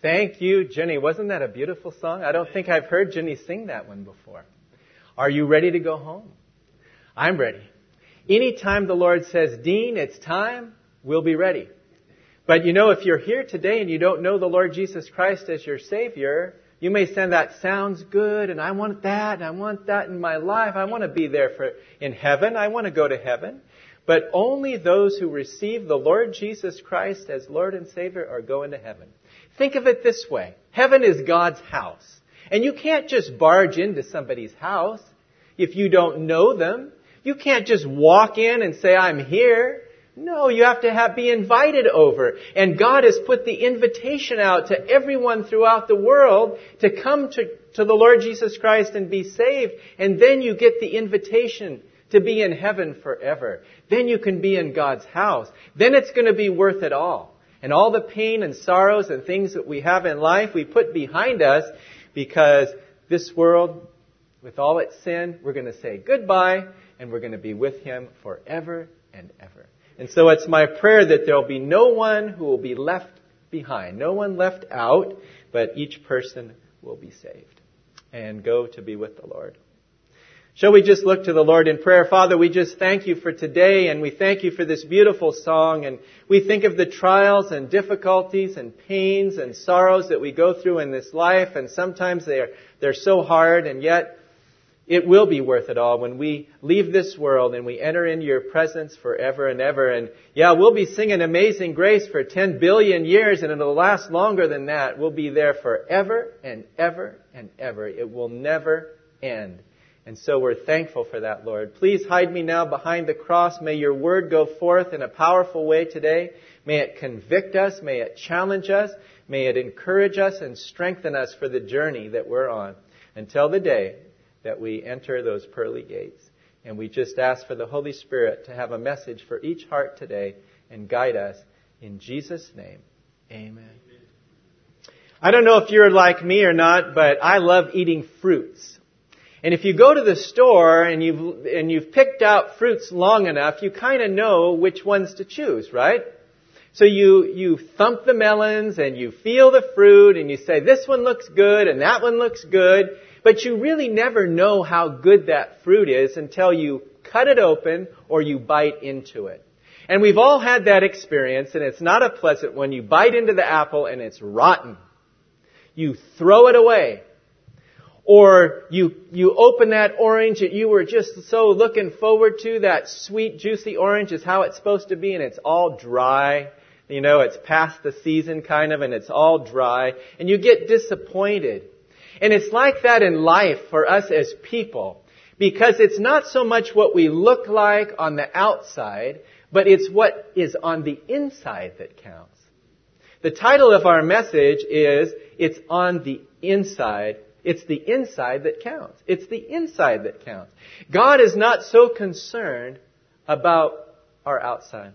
Thank you, Jenny. Wasn't that a beautiful song? I don't think I've heard Jenny sing that one before. Are you ready to go home? I'm ready. Anytime the Lord says, Dean, it's time, we'll be ready. But you know, if you're here today and you don't know the Lord Jesus Christ as your Savior, you may say that sounds good and I want that and I want that in my life. I want to be there for, in heaven. I want to go to heaven. But only those who receive the Lord Jesus Christ as Lord and Savior are going to heaven. Think of it this way. Heaven is God's house. And you can't just barge into somebody's house if you don't know them. You can't just walk in and say, I'm here. No, you have to have, be invited over. And God has put the invitation out to everyone throughout the world to come to, to the Lord Jesus Christ and be saved. And then you get the invitation to be in heaven forever. Then you can be in God's house. Then it's going to be worth it all. And all the pain and sorrows and things that we have in life, we put behind us because this world, with all its sin, we're going to say goodbye and we're going to be with Him forever and ever. And so it's my prayer that there will be no one who will be left behind, no one left out, but each person will be saved and go to be with the Lord. Shall we just look to the Lord in prayer? Father, we just thank you for today and we thank you for this beautiful song and we think of the trials and difficulties and pains and sorrows that we go through in this life and sometimes they're, they're so hard and yet it will be worth it all when we leave this world and we enter into your presence forever and ever. And yeah, we'll be singing Amazing Grace for 10 billion years and it'll last longer than that. We'll be there forever and ever and ever. It will never end. And so we're thankful for that, Lord. Please hide me now behind the cross. May your word go forth in a powerful way today. May it convict us. May it challenge us. May it encourage us and strengthen us for the journey that we're on until the day that we enter those pearly gates. And we just ask for the Holy Spirit to have a message for each heart today and guide us. In Jesus' name, amen. I don't know if you're like me or not, but I love eating fruits. And if you go to the store and you've, and you've picked out fruits long enough, you kind of know which ones to choose, right? So you, you thump the melons and you feel the fruit and you say, this one looks good and that one looks good. But you really never know how good that fruit is until you cut it open or you bite into it. And we've all had that experience and it's not a pleasant one. You bite into the apple and it's rotten. You throw it away. Or you, you open that orange that you were just so looking forward to, that sweet, juicy orange is how it's supposed to be, and it's all dry. You know, it's past the season kind of, and it's all dry. And you get disappointed. And it's like that in life for us as people. Because it's not so much what we look like on the outside, but it's what is on the inside that counts. The title of our message is, It's on the Inside it's the inside that counts. It's the inside that counts. God is not so concerned about our outside.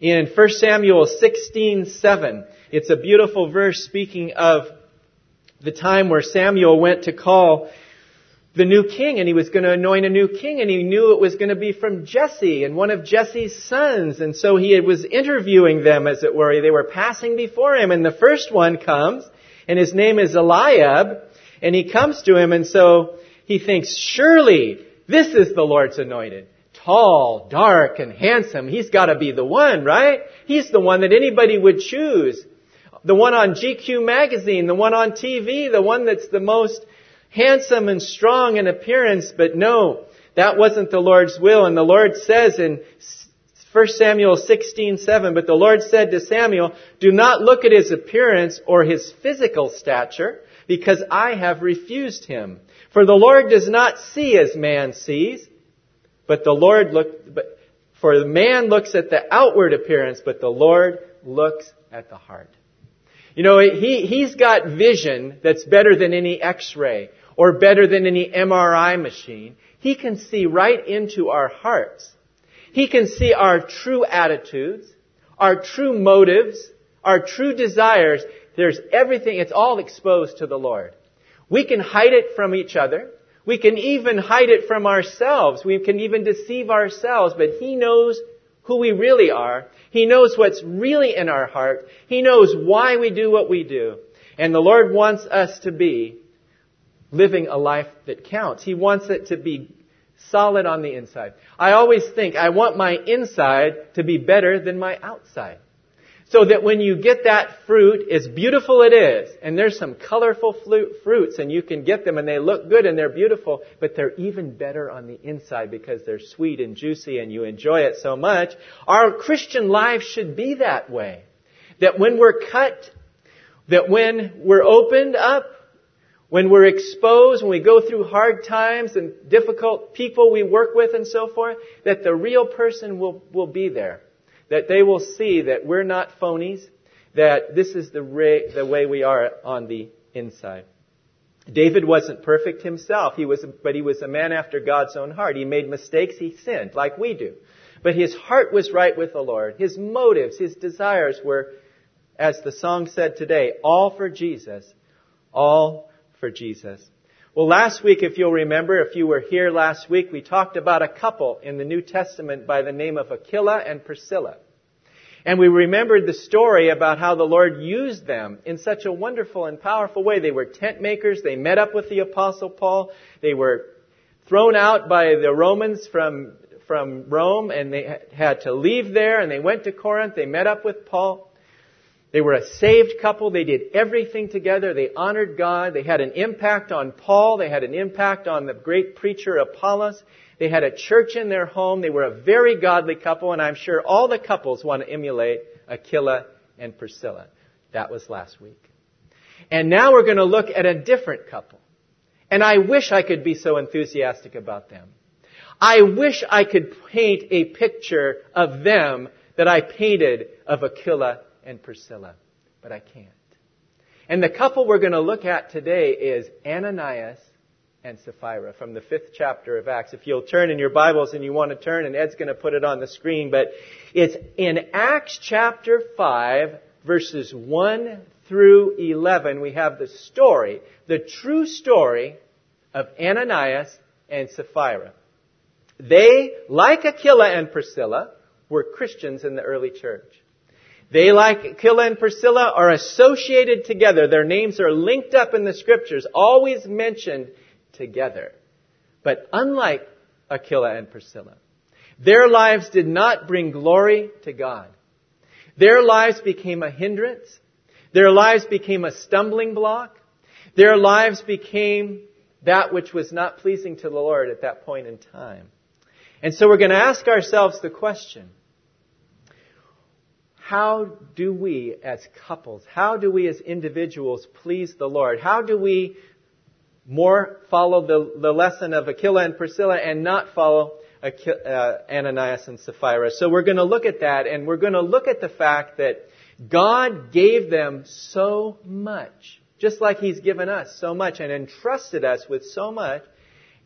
In 1 Samuel 16:7, it's a beautiful verse speaking of the time where Samuel went to call the new king and he was going to anoint a new king and he knew it was going to be from Jesse and one of Jesse's sons. And so he was interviewing them as it were. They were passing before him and the first one comes and his name is Eliab and he comes to him, and so he thinks, surely this is the Lord's anointed. Tall, dark, and handsome. He's got to be the one, right? He's the one that anybody would choose. The one on GQ magazine, the one on TV, the one that's the most handsome and strong in appearance, but no, that wasn't the Lord's will. And the Lord says in 1 Samuel 16:7, but the Lord said to Samuel, "Do not look at his appearance or his physical stature, because I have refused him. For the Lord does not see as man sees, but the Lord look, but, for man looks at the outward appearance, but the Lord looks at the heart. You know, he, he's got vision that's better than any x-ray or better than any MRI machine. He can see right into our hearts. He can see our true attitudes, our true motives, our true desires. There's everything, it's all exposed to the Lord. We can hide it from each other. We can even hide it from ourselves. We can even deceive ourselves, but He knows who we really are. He knows what's really in our heart. He knows why we do what we do. And the Lord wants us to be living a life that counts. He wants it to be solid on the inside. I always think I want my inside to be better than my outside. So that when you get that fruit, as beautiful it is, and there's some colorful fruits and you can get them and they look good and they're beautiful, but they're even better on the inside because they're sweet and juicy and you enjoy it so much. Our Christian life should be that way. That when we're cut, that when we're opened up, when we're exposed, when we go through hard times and difficult people we work with and so forth, that the real person will, will be there. That they will see that we're not phonies, that this is the, way, the way we are on the inside. David wasn't perfect himself, he was, but he was a man after God's own heart. He made mistakes, he sinned, like we do. But his heart was right with the Lord. His motives, his desires were, as the song said today, all for Jesus. All for Jesus. Well, last week, if you'll remember, if you were here last week, we talked about a couple in the New Testament by the name of Aquila and Priscilla. And we remembered the story about how the Lord used them in such a wonderful and powerful way. They were tent makers. They met up with the apostle Paul. They were thrown out by the Romans from, from Rome and they had to leave there and they went to Corinth. They met up with Paul. They were a saved couple. They did everything together. They honored God. They had an impact on Paul. They had an impact on the great preacher Apollos. They had a church in their home. They were a very godly couple, and I'm sure all the couples want to emulate Aquila and Priscilla. That was last week. And now we're going to look at a different couple. And I wish I could be so enthusiastic about them. I wish I could paint a picture of them that I painted of Aquila and Priscilla, but I can't. And the couple we're going to look at today is Ananias and Sapphira from the fifth chapter of Acts. If you'll turn in your Bibles and you want to turn, and Ed's going to put it on the screen, but it's in Acts chapter 5, verses 1 through 11, we have the story, the true story of Ananias and Sapphira. They, like Aquila and Priscilla, were Christians in the early church. They, like Aquila and Priscilla, are associated together. Their names are linked up in the scriptures, always mentioned together. But unlike Aquila and Priscilla, their lives did not bring glory to God. Their lives became a hindrance. Their lives became a stumbling block. Their lives became that which was not pleasing to the Lord at that point in time. And so we're going to ask ourselves the question, how do we as couples, how do we as individuals please the Lord? How do we more follow the, the lesson of Aquila and Priscilla and not follow uh, Ananias and Sapphira? So we're going to look at that and we're going to look at the fact that God gave them so much, just like He's given us so much and entrusted us with so much,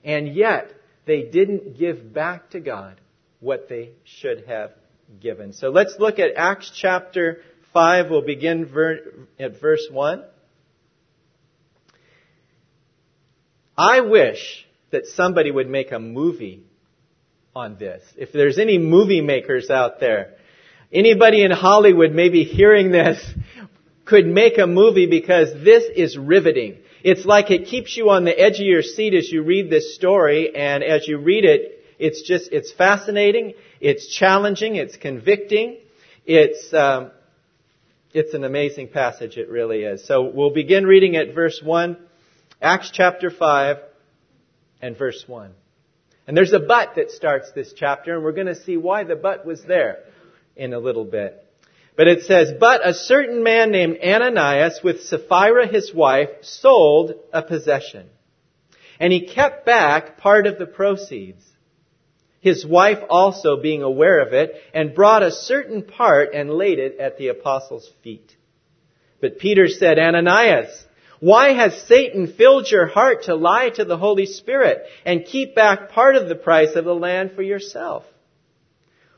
and yet they didn't give back to God what they should have given. So let's look at Acts chapter 5. We'll begin ver- at verse 1. I wish that somebody would make a movie on this. If there's any movie makers out there, anybody in Hollywood maybe hearing this could make a movie because this is riveting. It's like it keeps you on the edge of your seat as you read this story, and as you read it, it's just, it's fascinating, it's challenging, it's convicting, it's, um, it's an amazing passage, it really is. So we'll begin reading at verse 1, Acts chapter 5 and verse 1. And there's a but that starts this chapter, and we're going to see why the but was there in a little bit. But it says, But a certain man named Ananias with Sapphira his wife sold a possession. And he kept back part of the proceeds his wife also being aware of it, and brought a certain part and laid it at the apostles' feet. But Peter said, Ananias, why has Satan filled your heart to lie to the Holy Spirit and keep back part of the price of the land for yourself?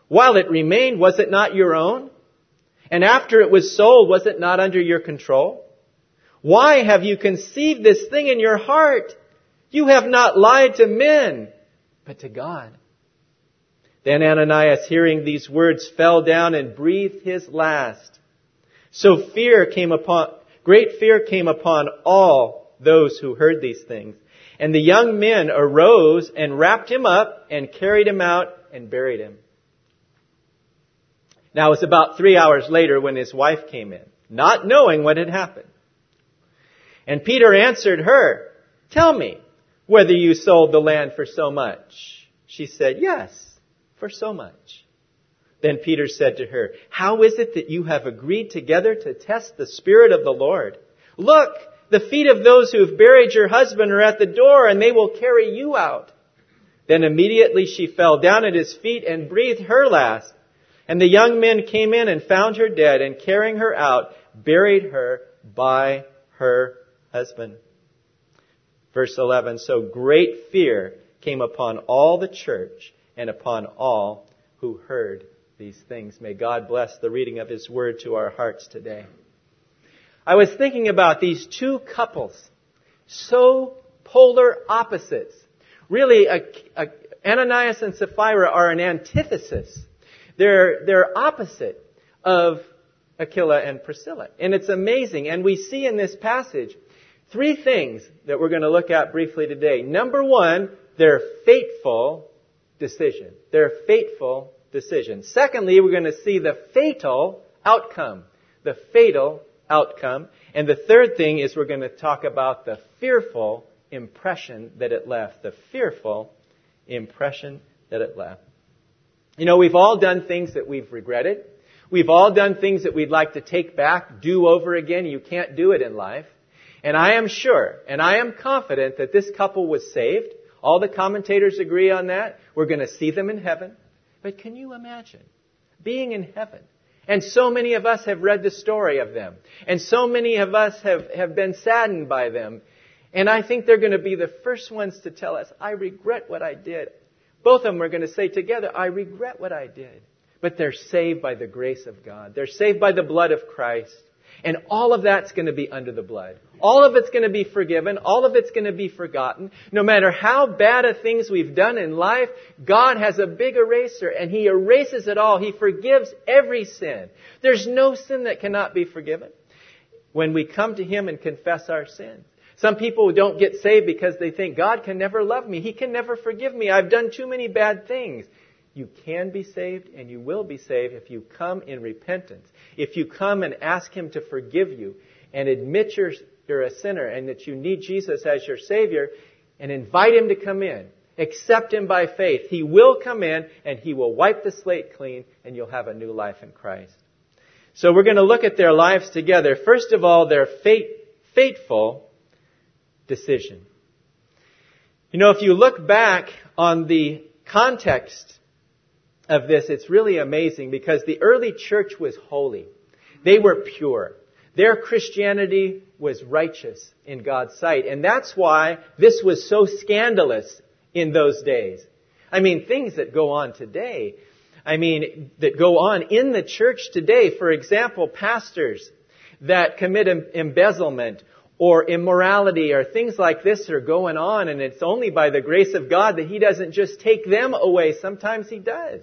While it remained, was it not your own? And after it was sold, was it not under your control? Why have you conceived this thing in your heart? You have not lied to men, but to God. Then Ananias, hearing these words, fell down and breathed his last. So fear came upon, Great fear came upon all those who heard these things. And the young men arose and wrapped him up and carried him out and buried him. Now it was about three hours later when his wife came in, not knowing what had happened. And Peter answered her, Tell me whether you sold the land for so much. She said, Yes, for so much. Then Peter said to her, How is it that you have agreed together to test the Spirit of the Lord? Look, the feet of those who have buried your husband are at the door, and they will carry you out. Then immediately she fell down at his feet and breathed her last. And the young men came in and found her dead, and carrying her out, buried her by her husband. Verse 11, so great fear came upon all the church and upon all who heard these things. May God bless the reading of His Word to our hearts today. I was thinking about these two couples, so polar opposites. Really, a, a, Ananias and Sapphira are an antithesis. They're, they're opposite of Aquila and Priscilla. And it's amazing. And we see in this passage three things that we're going to look at briefly today. Number one, their fateful decision. Their fateful decision. Secondly, we're going to see the fatal outcome. The fatal outcome. And the third thing is we're going to talk about the fearful impression that it left. The fearful impression that it left. You know, we've all done things that we've regretted. We've all done things that we'd like to take back, do over again. You can't do it in life. And I am sure, and I am confident that this couple was saved. All the commentators agree on that. We're going to see them in heaven. But can you imagine being in heaven? And so many of us have read the story of them. And so many of us have, have been saddened by them. And I think they're going to be the first ones to tell us, I regret what I did. Both of them are going to say together, I regret what I did. But they're saved by the grace of God. They're saved by the blood of Christ. And all of that's going to be under the blood. All of it's going to be forgiven. All of it's going to be forgotten. No matter how bad of things we've done in life, God has a big eraser and He erases it all. He forgives every sin. There's no sin that cannot be forgiven when we come to Him and confess our sins. Some people don't get saved because they think God can never love me. He can never forgive me. I've done too many bad things. You can be saved and you will be saved if you come in repentance. If you come and ask Him to forgive you and admit you're, you're a sinner and that you need Jesus as your Savior and invite Him to come in. Accept Him by faith. He will come in and He will wipe the slate clean and you'll have a new life in Christ. So we're going to look at their lives together. First of all, their fate, fateful decision. You know, if you look back on the context of this, it's really amazing because the early church was holy. They were pure. Their Christianity was righteous in God's sight. And that's why this was so scandalous in those days. I mean, things that go on today. I mean, that go on in the church today. For example, pastors that commit embezzlement or immorality or things like this are going on and it's only by the grace of God that He doesn't just take them away. Sometimes He does.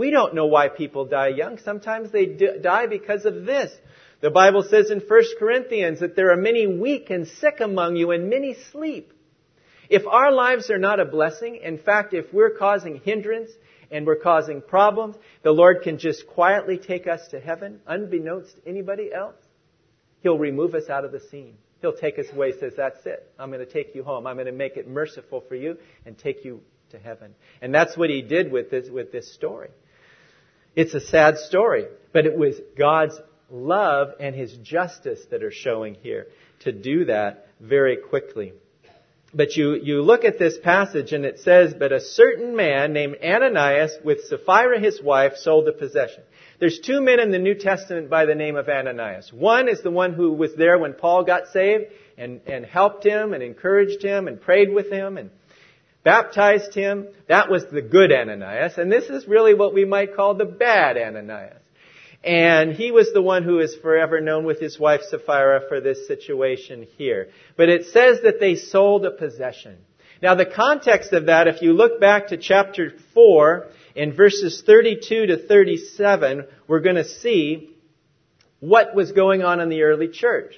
We don't know why people die young. Sometimes they die because of this. The Bible says in 1 Corinthians that there are many weak and sick among you and many sleep. If our lives are not a blessing, in fact, if we're causing hindrance and we're causing problems, the Lord can just quietly take us to heaven, unbeknownst to anybody else. He'll remove us out of the scene. He'll take us away, says, that's it. I'm going to take you home. I'm going to make it merciful for you and take you to heaven. And that's what he did with this, with this story. It's a sad story, but it was God's love and His justice that are showing here to do that very quickly. But you, you look at this passage and it says, but a certain man named Ananias with Sapphira his wife sold a possession. There's two men in the New Testament by the name of Ananias. One is the one who was there when Paul got saved and, and helped him and encouraged him and prayed with him and baptized him. That was the good Ananias. And this is really what we might call the bad Ananias. And he was the one who is forever known with his wife Sapphira for this situation here. But it says that they sold a possession. Now the context of that, if you look back to chapter 4, in verses 32 to 37, we're going to see what was going on in the early church.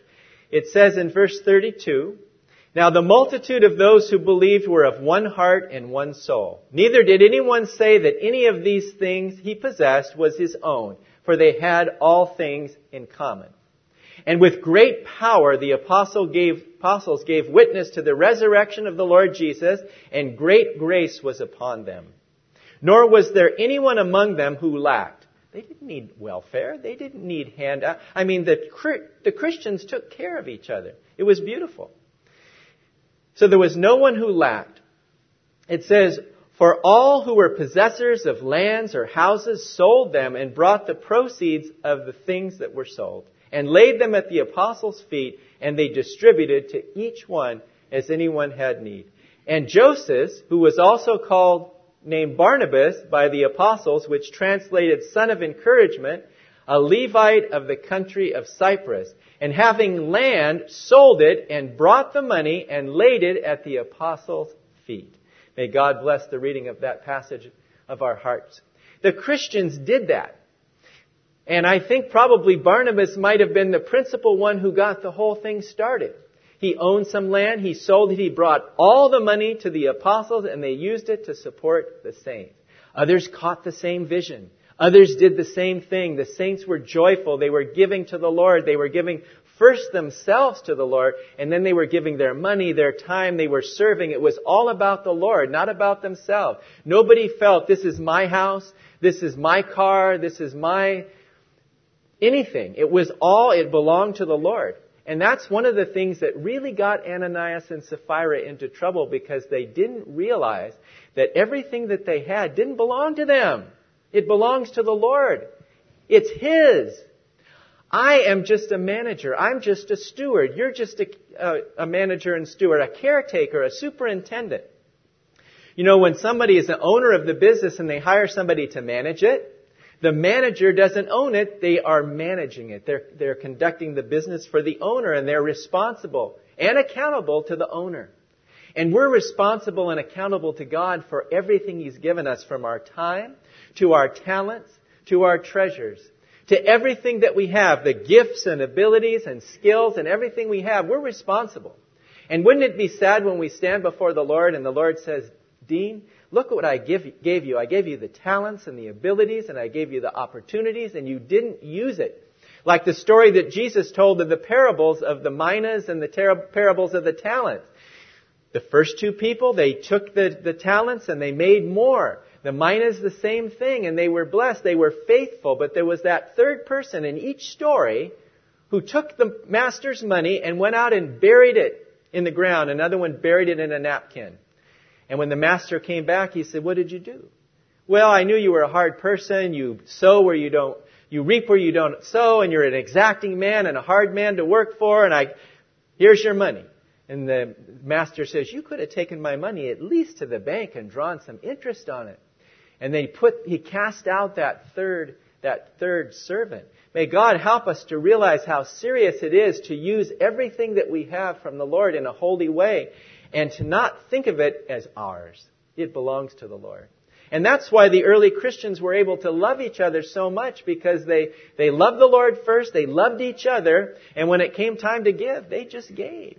It says in verse 32, Now the multitude of those who believed were of one heart and one soul. Neither did anyone say that any of these things he possessed was his own, for they had all things in common. And with great power the apostle gave, apostles gave witness to the resurrection of the Lord Jesus, and great grace was upon them. Nor was there anyone among them who lacked. They didn't need welfare. They didn't need handout. I mean, the, the Christians took care of each other. It was beautiful. So there was no one who lacked. It says, For all who were possessors of lands or houses sold them and brought the proceeds of the things that were sold and laid them at the apostles' feet, and they distributed to each one as anyone had need. And Joseph, who was also called named Barnabas by the apostles, which translated son of encouragement, a Levite of the country of Cyprus, and having land, sold it and brought the money and laid it at the apostles' feet. May God bless the reading of that passage of our hearts. The Christians did that. And I think probably Barnabas might have been the principal one who got the whole thing started. He owned some land, he sold it, he brought all the money to the apostles, and they used it to support the saints. Others caught the same vision. Others did the same thing. The saints were joyful. They were giving to the Lord. They were giving first themselves to the Lord, and then they were giving their money, their time, they were serving. It was all about the Lord, not about themselves. Nobody felt, this is my house, this is my car, this is my anything. It was all, it belonged to the Lord. And that's one of the things that really got Ananias and Sapphira into trouble because they didn't realize that everything that they had didn't belong to them. It belongs to the Lord. It's His. I am just a manager. I'm just a steward. You're just a, a, a manager and steward, a caretaker, a superintendent. You know, when somebody is the owner of the business and they hire somebody to manage it, the manager doesn't own it, they are managing it. They're, they're conducting the business for the owner and they're responsible and accountable to the owner. And we're responsible and accountable to God for everything He's given us from our time to our talents to our treasures to everything that we have, the gifts and abilities and skills and everything we have, we're responsible. And wouldn't it be sad when we stand before the Lord and the Lord says, Dean, Look at what I give, gave you. I gave you the talents and the abilities, and I gave you the opportunities, and you didn't use it. Like the story that Jesus told of the parables of the minas and the ter- parables of the talents. The first two people, they took the, the talents and they made more. The minas, the same thing, and they were blessed. They were faithful, but there was that third person in each story who took the master's money and went out and buried it in the ground. Another one buried it in a napkin. And when the master came back, he said, What did you do? Well, I knew you were a hard person. You sow where you don't, you reap where you don't sow, and you're an exacting man and a hard man to work for, and I, here's your money. And the master says, You could have taken my money at least to the bank and drawn some interest on it. And then he put, he cast out that third, that third servant. May God help us to realize how serious it is to use everything that we have from the Lord in a holy way and to not think of it as ours. It belongs to the Lord. And that's why the early Christians were able to love each other so much because they, they loved the Lord first, they loved each other, and when it came time to give, they just gave.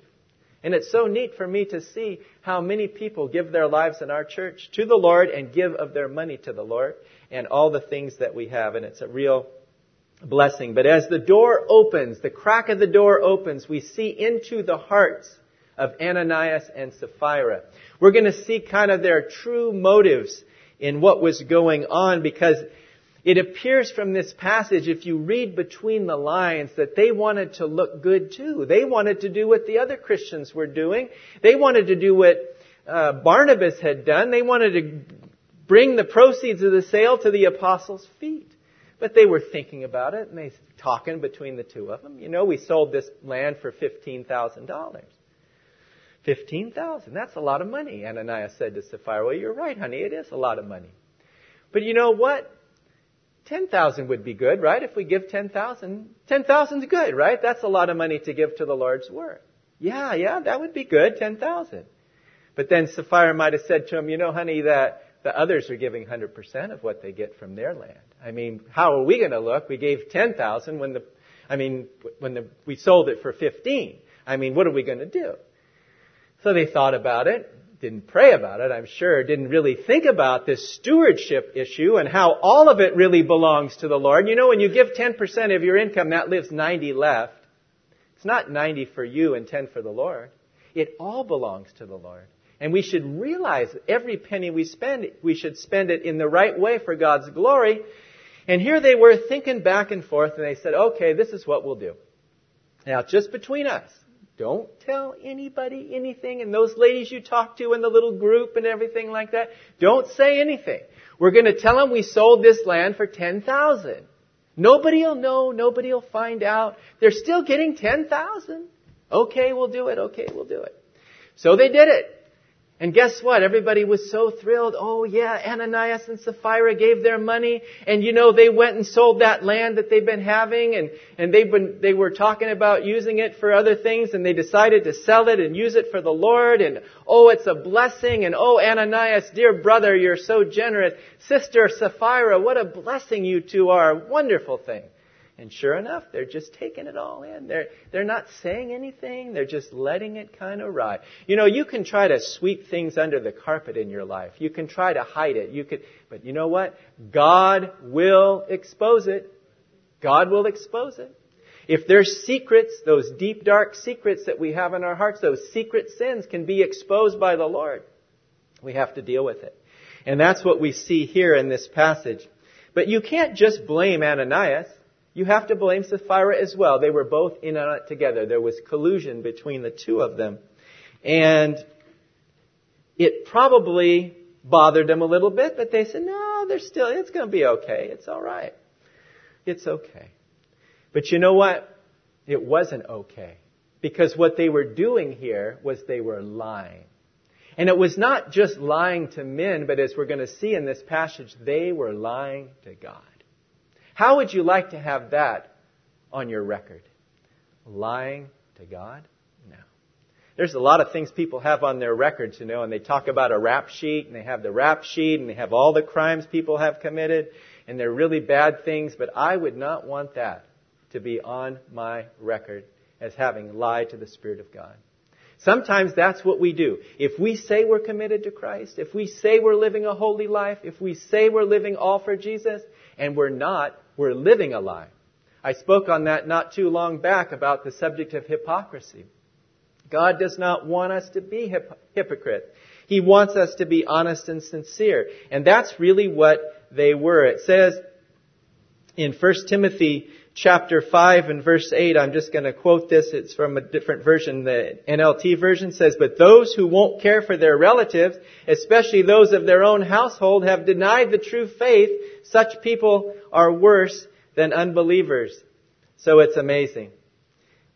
And it's so neat for me to see how many people give their lives in our church to the Lord and give of their money to the Lord and all the things that we have. And it's a real blessing. But as the door opens, the crack of the door opens, we see into the hearts of Ananias and Sapphira. We're going to see kind of their true motives in what was going on because it appears from this passage, if you read between the lines, that they wanted to look good too. They wanted to do what the other Christians were doing. They wanted to do what uh, Barnabas had done. They wanted to bring the proceeds of the sale to the apostles' feet. But they were thinking about it and they talking between the two of them. You know, we sold this land for fifteen thousand dollars. 15,000. That's a lot of money. Ananias said to Sapphira, well, you're right, honey. It is a lot of money. But you know what? 10,000 would be good, right? If we give 10,000, 10,000 is good, right? That's a lot of money to give to the Lord's work. Yeah, yeah, that would be good, 10,000. But then Sapphira might have said to him, you know, honey, that the others are giving 100% of what they get from their land. I mean, how are we going to look? We gave 10,000 when the I mean, when the, we sold it for 15. I mean, what are we going to do? So they thought about it, didn't pray about it, I'm sure, didn't really think about this stewardship issue and how all of it really belongs to the Lord. You know, when you give 10% of your income, that leaves 90 left. It's not 90 for you and 10 for the Lord. It all belongs to the Lord. And we should realize every penny we spend, we should spend it in the right way for God's glory. And here they were thinking back and forth and they said, okay, this is what we'll do. Now, just between us, don't tell anybody anything. And those ladies you talk to in the little group and everything like that, don't say anything. We're going to tell them we sold this land for 10,000. Nobody will know. Nobody will find out. They're still getting 10,000. Okay, we'll do it. Okay, we'll do it. So they did it. And guess what? Everybody was so thrilled. Oh yeah, Ananias and Sapphira gave their money. And you know, they went and sold that land that they've been having and, and they've been, they were talking about using it for other things and they decided to sell it and use it for the Lord. And oh, it's a blessing. And oh, Ananias, dear brother, you're so generous. Sister Sapphira, what a blessing you two are. Wonderful thing. And sure enough, they're just taking it all in. They're, they're not saying anything. They're just letting it kind of ride. You know, you can try to sweep things under the carpet in your life. You can try to hide it. You could, but you know what? God will expose it. God will expose it. If there's secrets, those deep, dark secrets that we have in our hearts, those secret sins can be exposed by the Lord. We have to deal with it. And that's what we see here in this passage. But you can't just blame Ananias. You have to blame Sapphira as well. They were both in on it together. There was collusion between the two of them. And it probably bothered them a little bit, but they said, no, they're still, it's going to be okay. It's all right. It's okay. But you know what? It wasn't okay. Because what they were doing here was they were lying. And it was not just lying to men, but as we're going to see in this passage, they were lying to God. How would you like to have that on your record? Lying to God? No. There's a lot of things people have on their records, you know, and they talk about a rap sheet, and they have the rap sheet, and they have all the crimes people have committed, and they're really bad things, but I would not want that to be on my record as having lied to the Spirit of God. Sometimes that's what we do. If we say we're committed to Christ, if we say we're living a holy life, if we say we're living all for Jesus, and we're not, we're living a lie. I spoke on that not too long back about the subject of hypocrisy. God does not want us to be hip- hypocrite. He wants us to be honest and sincere. And that's really what they were. It says in 1 Timothy chapter 5 and verse 8, I'm just going to quote this. It's from a different version. The NLT version says, But those who won't care for their relatives, especially those of their own household, have denied the true faith. Such people are worse than unbelievers. So it's amazing.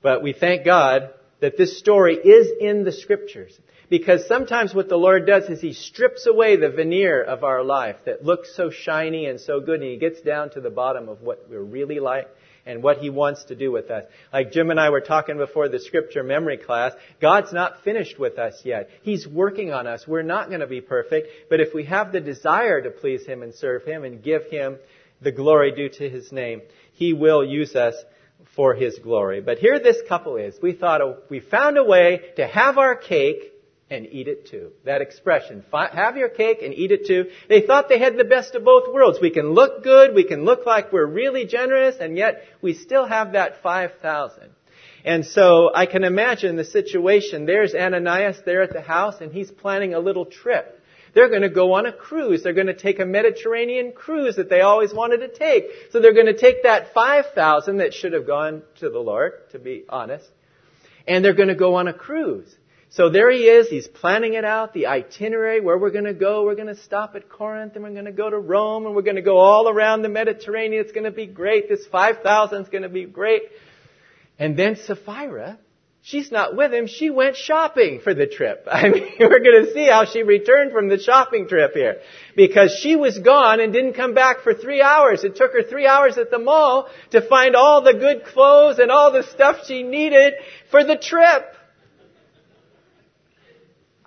But we thank God that this story is in the scriptures. Because sometimes what the Lord does is He strips away the veneer of our life that looks so shiny and so good and He gets down to the bottom of what we're really like and what He wants to do with us. Like Jim and I were talking before the scripture memory class, God's not finished with us yet. He's working on us. We're not going to be perfect, but if we have the desire to please Him and serve Him and give Him the glory due to His name, He will use us for His glory. But here this couple is. We thought oh, we found a way to have our cake and eat it too. That expression, have your cake and eat it too. They thought they had the best of both worlds. We can look good, we can look like we're really generous, and yet we still have that 5,000. And so I can imagine the situation. There's Ananias there at the house, and he's planning a little trip. They're going to go on a cruise. They're going to take a Mediterranean cruise that they always wanted to take. So they're going to take that 5,000 that should have gone to the Lord, to be honest, and they're going to go on a cruise. So there he is. He's planning it out, the itinerary, where we're going to go. We're going to stop at Corinth and we're going to go to Rome and we're going to go all around the Mediterranean. It's going to be great. This 5,000 is going to be great. And then Sapphira, she's not with him. She went shopping for the trip. I mean, we're going to see how she returned from the shopping trip here. Because she was gone and didn't come back for three hours. It took her three hours at the mall to find all the good clothes and all the stuff she needed for the trip.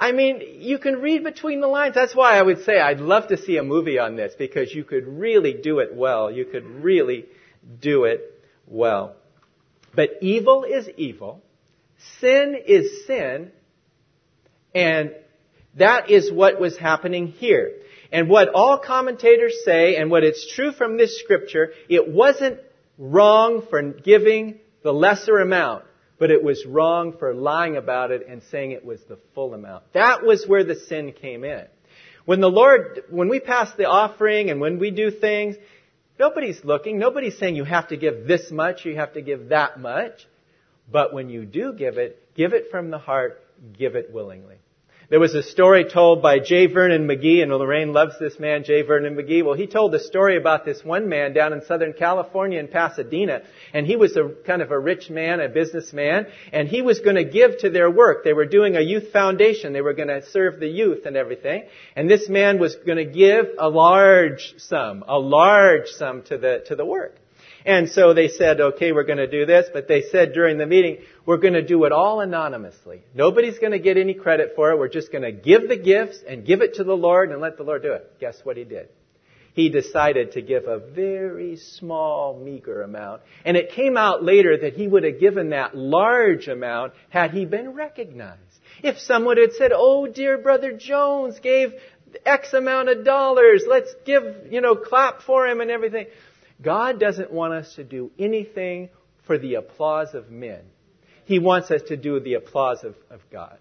I mean, you can read between the lines. That's why I would say I'd love to see a movie on this because you could really do it well. You could really do it well. But evil is evil. Sin is sin. And that is what was happening here. And what all commentators say, and what it's true from this scripture, it wasn't wrong for giving the lesser amount, but it was wrong for lying about it and saying it was the full amount. That was where the sin came in. When the Lord, when we pass the offering and when we do things, nobody's looking, nobody's saying you have to give this much, you have to give that much. But when you do give it, give it from the heart, give it willingly. There was a story told by J. Vernon McGee, and Lorraine loves this man, J. Vernon McGee. Well, he told a story about this one man down in Southern California in Pasadena, and he was a kind of a rich man, a businessman, and he was going to give to their work. They were doing a youth foundation. They were going to serve the youth and everything. And this man was going to give a large sum, a large sum to the, to the work. And so they said, okay, we're going to do this, but they said during the meeting, we're going to do it all anonymously. Nobody's going to get any credit for it. We're just going to give the gifts and give it to the Lord and let the Lord do it. Guess what he did? He decided to give a very small, meager amount. And it came out later that he would have given that large amount had he been recognized. If someone had said, oh, dear brother Jones gave X amount of dollars, let's give, you know, clap for him and everything. God doesn't want us to do anything for the applause of men. He wants us to do the applause of, of God.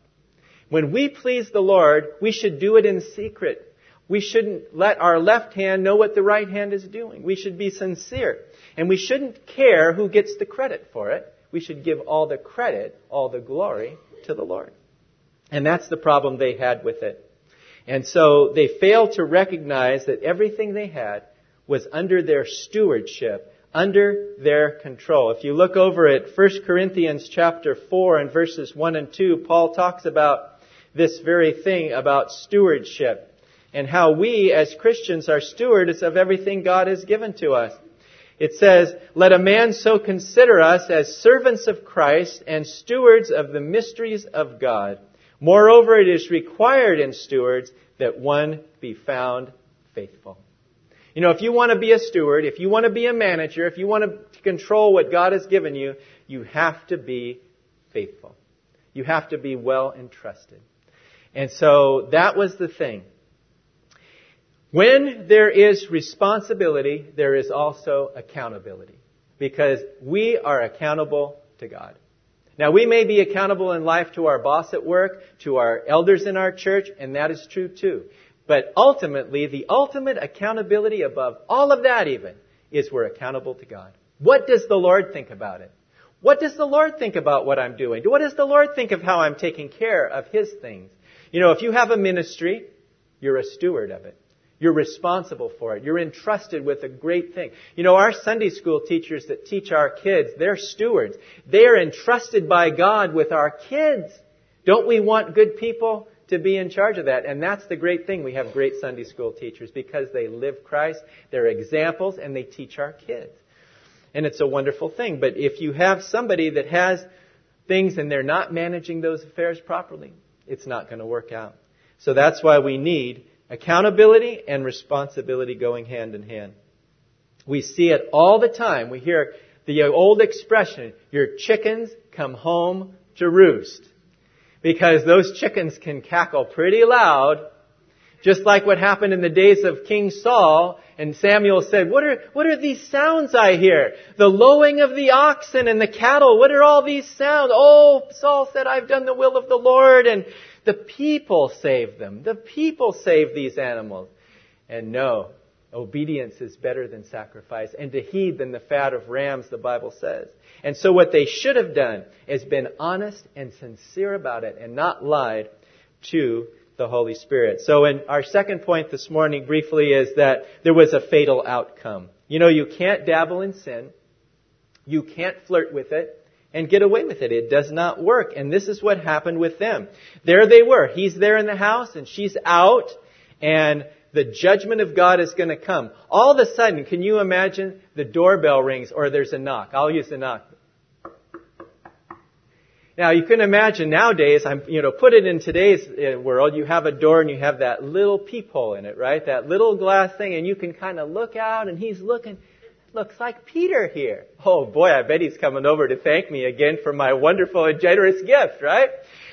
When we please the Lord, we should do it in secret. We shouldn't let our left hand know what the right hand is doing. We should be sincere. And we shouldn't care who gets the credit for it. We should give all the credit, all the glory to the Lord. And that's the problem they had with it. And so they failed to recognize that everything they had was under their stewardship, under their control. If you look over at 1 Corinthians chapter 4 and verses 1 and 2, Paul talks about this very thing about stewardship and how we as Christians are stewards of everything God has given to us. It says, Let a man so consider us as servants of Christ and stewards of the mysteries of God. Moreover, it is required in stewards that one be found faithful. You know, if you want to be a steward, if you want to be a manager, if you want to control what God has given you, you have to be faithful. You have to be well entrusted. And so that was the thing. When there is responsibility, there is also accountability. Because we are accountable to God. Now we may be accountable in life to our boss at work, to our elders in our church, and that is true too. But ultimately, the ultimate accountability above all of that even is we're accountable to God. What does the Lord think about it? What does the Lord think about what I'm doing? What does the Lord think of how I'm taking care of His things? You know, if you have a ministry, you're a steward of it. You're responsible for it. You're entrusted with a great thing. You know, our Sunday school teachers that teach our kids, they're stewards. They are entrusted by God with our kids. Don't we want good people to be in charge of that. And that's the great thing. We have great Sunday school teachers because they live Christ, they're examples, and they teach our kids. And it's a wonderful thing. But if you have somebody that has things and they're not managing those affairs properly, it's not going to work out. So that's why we need accountability and responsibility going hand in hand. We see it all the time. We hear the old expression, your chickens come home to roost because those chickens can cackle pretty loud, just like what happened in the days of King Saul. And Samuel said, what are, what are these sounds I hear? The lowing of the oxen and the cattle. What are all these sounds? Oh, Saul said, I've done the will of the Lord. And the people saved them. The people saved these animals. And no, obedience is better than sacrifice. And to heed than the fat of rams, the Bible says. And so what they should have done is been honest and sincere about it and not lied to the Holy Spirit. So in our second point this morning briefly is that there was a fatal outcome. You know, you can't dabble in sin. You can't flirt with it and get away with it. It does not work. And this is what happened with them. There they were. He's there in the house and she's out and the judgment of God is going to come. All of a sudden, can you imagine the doorbell rings or there's a knock? I'll use the knock. Now you can imagine nowadays, I'm, you know, put it in today's uh, world, you have a door and you have that little peephole in it, right? That little glass thing and you can kind of look out and he's looking. looks like Peter here. Oh boy, I bet he's coming over to thank me again for my wonderful and generous gift, right?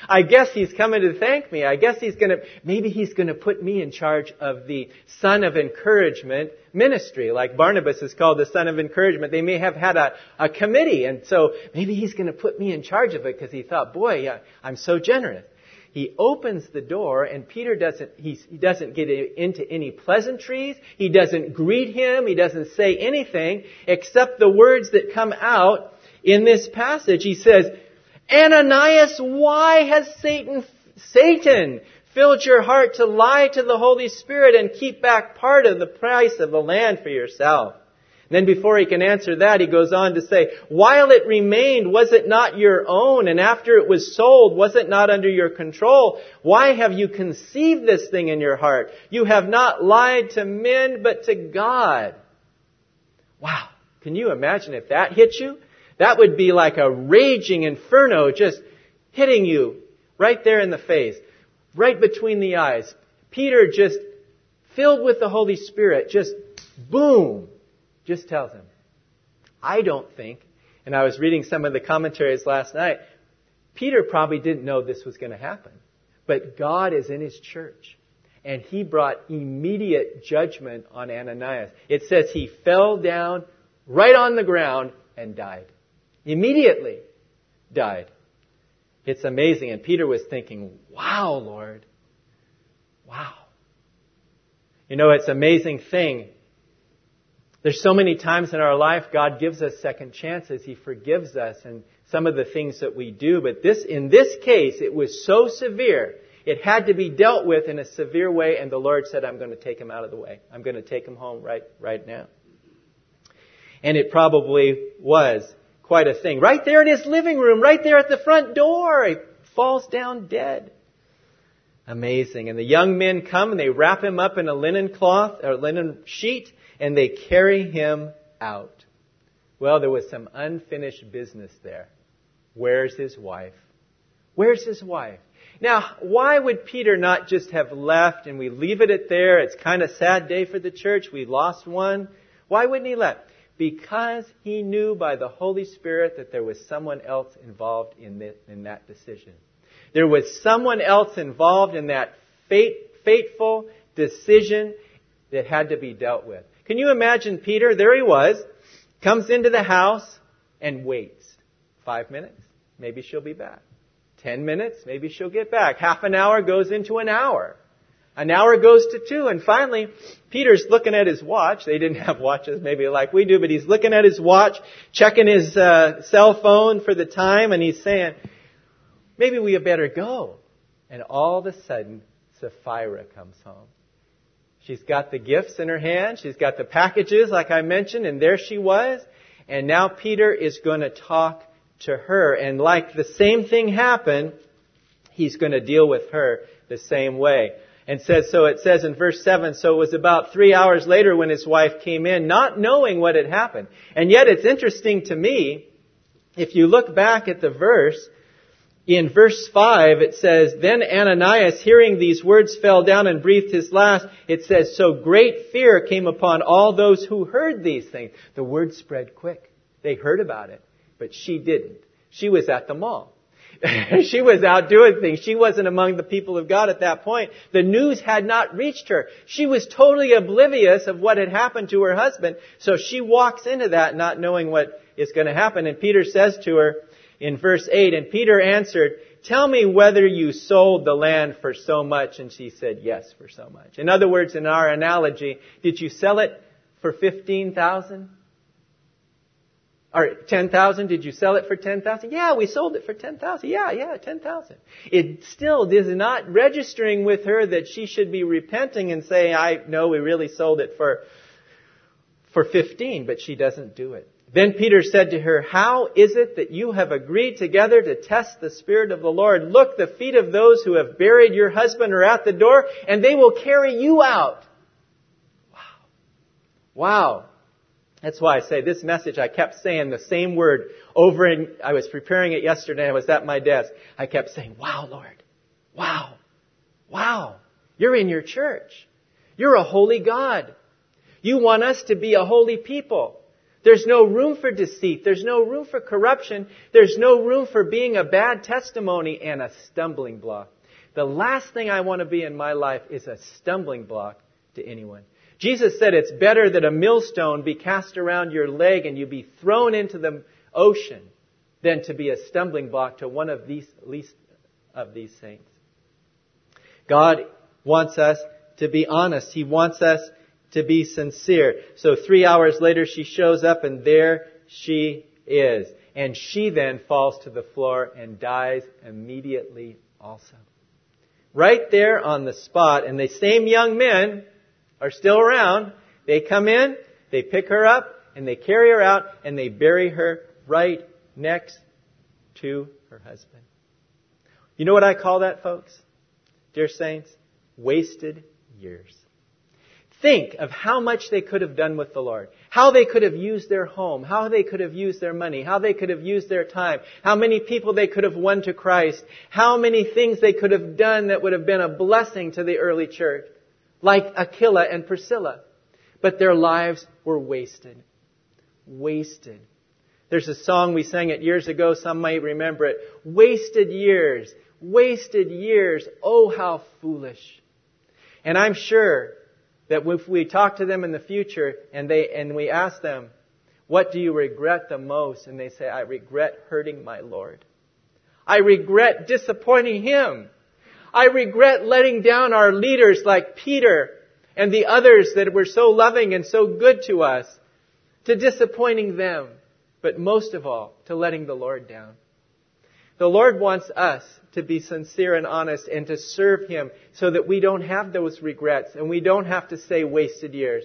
I guess he's coming to thank me. I guess he's gonna, maybe he's gonna put me in charge of the Son of Encouragement ministry, like Barnabas is called the Son of Encouragement. They may have had a, a committee, and so maybe he's gonna put me in charge of it because he thought, boy, I'm so generous he opens the door and Peter doesn't, he doesn't get into any pleasantries. He doesn't greet him. He doesn't say anything except the words that come out in this passage. He says, Ananias, why has Satan, Satan filled your heart to lie to the Holy Spirit and keep back part of the price of the land for yourself? then before he can answer that, he goes on to say, while it remained, was it not your own? And after it was sold, was it not under your control? Why have you conceived this thing in your heart? You have not lied to men, but to God. Wow. Can you imagine if that hit you? That would be like a raging inferno just hitting you right there in the face, right between the eyes. Peter just filled with the Holy Spirit, just boom, just tells him. I don't think, and I was reading some of the commentaries last night, Peter probably didn't know this was going to happen. But God is in his church. And he brought immediate judgment on Ananias. It says he fell down right on the ground and died. Immediately died. It's amazing. And Peter was thinking, wow, Lord. Wow. You know, it's an amazing thing. There's so many times in our life God gives us second chances. He forgives us and some of the things that we do. But this, in this case, it was so severe. It had to be dealt with in a severe way, and the Lord said, I'm going to take him out of the way. I'm going to take him home right, right now. And it probably was quite a thing. Right there in his living room, right there at the front door, he falls down dead. Amazing. And the young men come and they wrap him up in a linen cloth or linen sheet and they carry him out. Well, there was some unfinished business there. Where's his wife? Where's his wife? Now, why would Peter not just have left and we leave it at there? It's kind of sad day for the church. We lost one. Why wouldn't he left? Because he knew by the Holy Spirit that there was someone else involved in, in that decision. There was someone else involved in that fate, fateful decision that had to be dealt with. Can you imagine Peter? There he was, comes into the house and waits. Five minutes, maybe she'll be back. Ten minutes, maybe she'll get back. Half an hour goes into an hour. An hour goes to two, and finally, Peter's looking at his watch. They didn't have watches maybe like we do, but he's looking at his watch, checking his uh, cell phone for the time, and he's saying, maybe we had better go. And all of a sudden, Sapphira comes home. She's got the gifts in her hand. She's got the packages, like I mentioned, and there she was. And now Peter is going to talk to her. And like the same thing happened, he's going to deal with her the same way and says, so it says in verse 7, so it was about three hours later when his wife came in, not knowing what had happened. And yet it's interesting to me, if you look back at the verse, in verse 5 it says, Then Ananias, hearing these words, fell down and breathed his last. It says, So great fear came upon all those who heard these things. The word spread quick. They heard about it, but she didn't. She was at the mall. she was out doing things. She wasn't among the people of God at that point. The news had not reached her. She was totally oblivious of what had happened to her husband. So she walks into that not knowing what is going to happen. And Peter says to her in verse 8, and Peter answered, Tell me whether you sold the land for so much. And she said, Yes, for so much. In other words, in our analogy, did you sell it for 15,000? Or 10,000, did you sell it for 10,000? Yeah, we sold it for 10,000. Yeah, yeah, 10,000. It still is not registering with her that she should be repenting and saying, I know we really sold it for, for 15, but she doesn't do it. Then Peter said to her, How is it that you have agreed together to test the Spirit of the Lord? Look, the feet of those who have buried your husband are at the door, and they will carry you out. Wow. Wow. That's why I say this message, I kept saying the same word over and I was preparing it yesterday. I was at my desk. I kept saying, wow, Lord. Wow. Wow. You're in your church. You're a holy God. You want us to be a holy people. There's no room for deceit. There's no room for corruption. There's no room for being a bad testimony and a stumbling block. The last thing I want to be in my life is a stumbling block to anyone. Jesus said it's better that a millstone be cast around your leg and you be thrown into the ocean than to be a stumbling block to one of these least of these saints. God wants us to be honest. He wants us to be sincere. So three hours later she shows up and there she is. And she then falls to the floor and dies immediately also. Right there on the spot, and the same young men are still around. They come in, they pick her up, and they carry her out, and they bury her right next to her husband. You know what I call that, folks? Dear saints, wasted years. Think of how much they could have done with the Lord. How they could have used their home. How they could have used their money. How they could have used their time. How many people they could have won to Christ. How many things they could have done that would have been a blessing to the early church like Aquila and Priscilla. But their lives were wasted. Wasted. There's a song we sang it years ago, some might remember it. Wasted years, wasted years, oh how foolish. And I'm sure that if we talk to them in the future and they, and we ask them, what do you regret the most? And they say, I regret hurting my Lord. I regret disappointing Him. I regret letting down our leaders like Peter and the others that were so loving and so good to us, to disappointing them, but most of all, to letting the Lord down. The Lord wants us to be sincere and honest and to serve Him so that we don't have those regrets and we don't have to say wasted years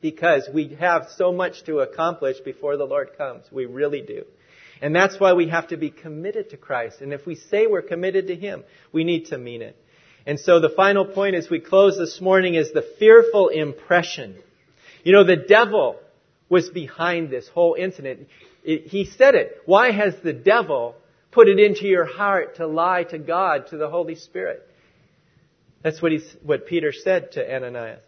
because we have so much to accomplish before the Lord comes. We really do. And that's why we have to be committed to Christ. And if we say we're committed to Him, we need to mean it. And so the final point as we close this morning is the fearful impression. You know, the devil was behind this whole incident. he said it. Why has the devil put it into your heart to lie to God, to the Holy Spirit? That's what, he's, what Peter said to Ananias.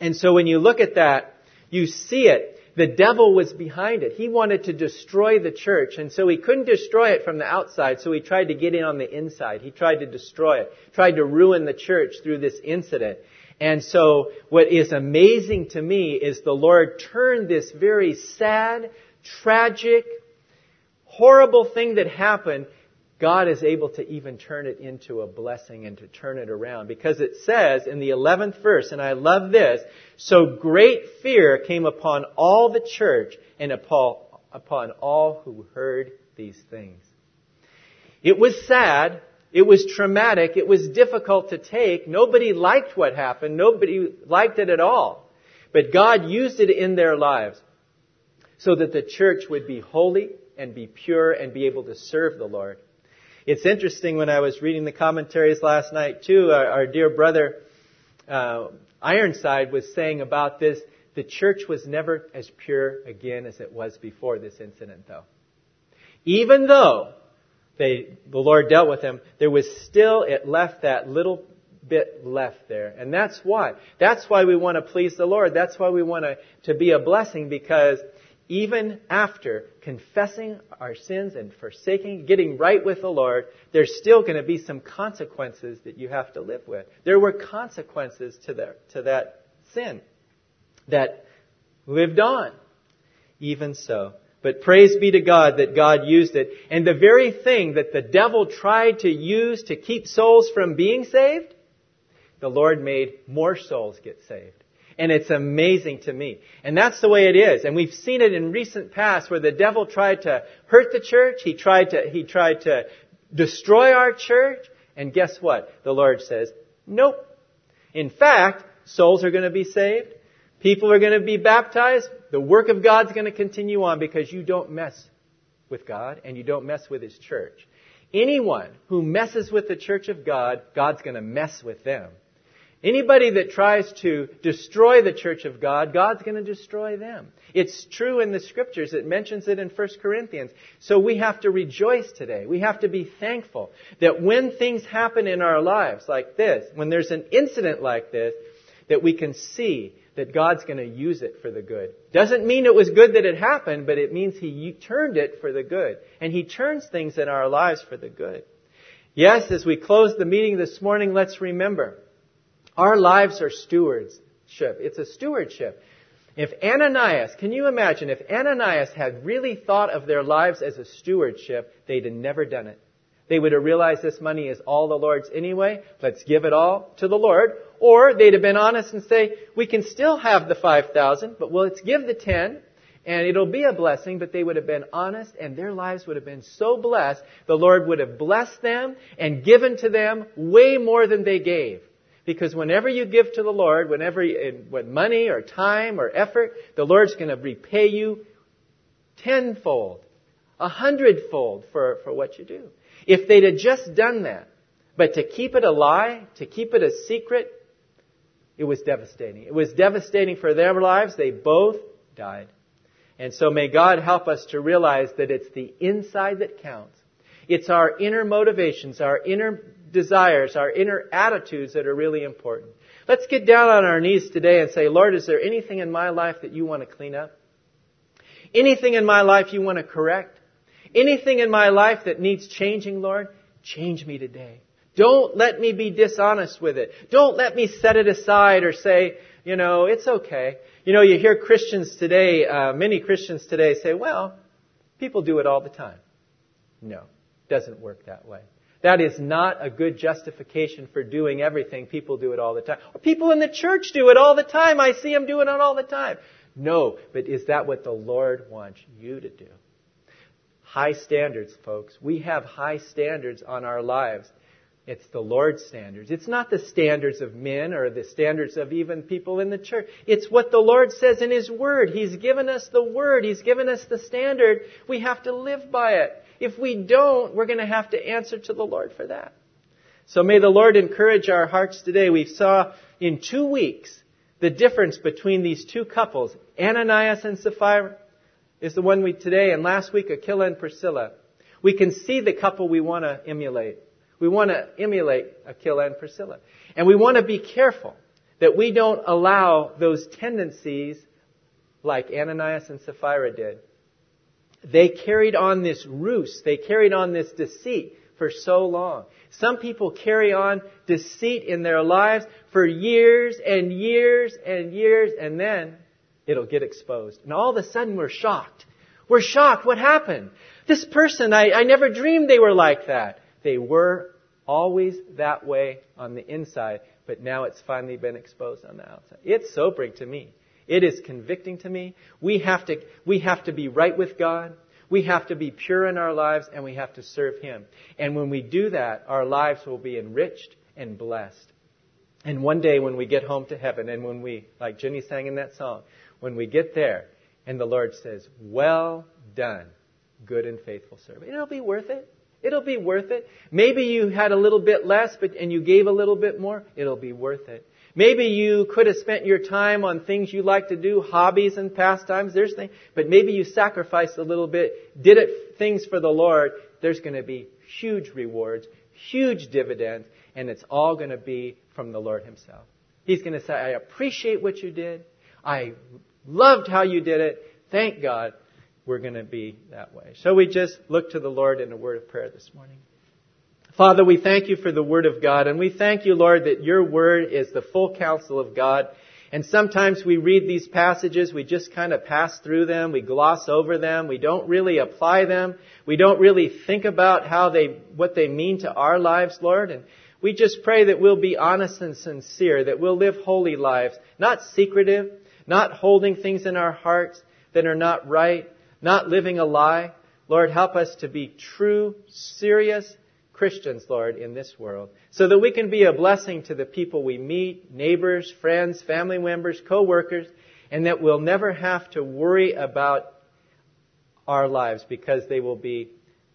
And so when you look at that, you see it the devil was behind it. He wanted to destroy the church, and so he couldn't destroy it from the outside, so he tried to get in on the inside. He tried to destroy it, tried to ruin the church through this incident. And so what is amazing to me is the Lord turned this very sad, tragic, horrible thing that happened God is able to even turn it into a blessing and to turn it around. Because it says in the 11th verse, and I love this, so great fear came upon all the church and upon all who heard these things. It was sad. It was traumatic. It was difficult to take. Nobody liked what happened. Nobody liked it at all. But God used it in their lives so that the church would be holy and be pure and be able to serve the Lord. It's interesting when I was reading the commentaries last night too, our, our dear brother uh, Ironside was saying about this, the church was never as pure again as it was before this incident though. Even though they, the Lord dealt with them, there was still, it left that little bit left there. And that's why. That's why we want to please the Lord. That's why we want to, to be a blessing because even after confessing our sins and forsaking, getting right with the Lord, there's still going to be some consequences that you have to live with. There were consequences to that, to that sin that lived on. Even so. But praise be to God that God used it. And the very thing that the devil tried to use to keep souls from being saved, the Lord made more souls get saved. And it's amazing to me. And that's the way it is. And we've seen it in recent past where the devil tried to hurt the church. He tried to, he tried to destroy our church. And guess what? The Lord says, nope. In fact, souls are going to be saved. People are going to be baptized. The work of God's going to continue on because you don't mess with God and you don't mess with His church. Anyone who messes with the church of God, God's going to mess with them. Anybody that tries to destroy the church of God, God's going to destroy them. It's true in the scriptures. It mentions it in 1 Corinthians. So we have to rejoice today. We have to be thankful that when things happen in our lives like this, when there's an incident like this, that we can see that God's going to use it for the good. Doesn't mean it was good that it happened, but it means He turned it for the good. And He turns things in our lives for the good. Yes, as we close the meeting this morning, let's remember our lives are stewardship. It's a stewardship. If Ananias, can you imagine, if Ananias had really thought of their lives as a stewardship, they'd have never done it. They would have realized this money is all the Lord's anyway. Let's give it all to the Lord. Or they'd have been honest and say, we can still have the 5,000, but well, let's give the 10 and it'll be a blessing, but they would have been honest and their lives would have been so blessed, the Lord would have blessed them and given to them way more than they gave. Because whenever you give to the Lord, whenever, what money or time or effort, the Lord's going to repay you tenfold, a hundredfold for, for what you do. If they'd have just done that, but to keep it a lie, to keep it a secret, it was devastating. It was devastating for their lives. They both died. And so may God help us to realize that it's the inside that counts. It's our inner motivations, our inner desires, our inner attitudes that are really important. Let's get down on our knees today and say, Lord, is there anything in my life that you want to clean up? Anything in my life you want to correct? Anything in my life that needs changing, Lord? Change me today. Don't let me be dishonest with it. Don't let me set it aside or say, you know, it's okay. You know, you hear Christians today, uh, many Christians today say, well, people do it all the time. No, doesn't work that way. That is not a good justification for doing everything. People do it all the time. People in the church do it all the time. I see them doing it all the time. No, but is that what the Lord wants you to do? High standards, folks. We have high standards on our lives. It's the Lord's standards. It's not the standards of men or the standards of even people in the church. It's what the Lord says in His Word. He's given us the Word. He's given us the standard. We have to live by it. If we don't, we're going to have to answer to the Lord for that. So may the Lord encourage our hearts today. We saw in two weeks the difference between these two couples. Ananias and Sapphira is the one we today, and last week Aquila and Priscilla. We can see the couple we want to emulate. We want to emulate Aquila and Priscilla. And we want to be careful that we don't allow those tendencies like Ananias and Sapphira did they carried on this ruse, they carried on this deceit for so long. Some people carry on deceit in their lives for years and years and years, and then it'll get exposed. And all of a sudden we're shocked. We're shocked. What happened? This person, I, I never dreamed they were like that. They were always that way on the inside, but now it's finally been exposed on the outside. It's sobering to me. It is convicting to me. We have to, we have to be right with God. We have to be pure in our lives and we have to serve Him. And when we do that, our lives will be enriched and blessed. And one day when we get home to heaven and when we, like Jenny sang in that song, when we get there and the Lord says, well done, good and faithful servant, it'll be worth it. It'll be worth it. Maybe you had a little bit less, but, and you gave a little bit more. It'll be worth it. Maybe you could have spent your time on things you like to do, hobbies and pastimes. There's things, but maybe you sacrificed a little bit, did it things for the Lord. There's going to be huge rewards, huge dividends, and it's all going to be from the Lord Himself. He's going to say, I appreciate what you did. I loved how you did it. Thank God we're going to be that way. So we just look to the Lord in a word of prayer this morning. Father, we thank you for the Word of God, and we thank you, Lord, that your Word is the full counsel of God. And sometimes we read these passages, we just kind of pass through them, we gloss over them, we don't really apply them, we don't really think about how they, what they mean to our lives, Lord. And we just pray that we'll be honest and sincere, that we'll live holy lives, not secretive, not holding things in our hearts that are not right, not living a lie. Lord, help us to be true, serious, Christians, Lord, in this world, so that we can be a blessing to the people we meet, neighbors, friends, family members, co-workers, and that we'll never have to worry about our lives because they will be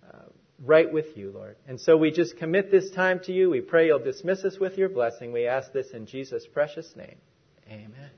uh, right with you, Lord. And so we just commit this time to you. We pray you'll dismiss us with your blessing. We ask this in Jesus' precious name. Amen.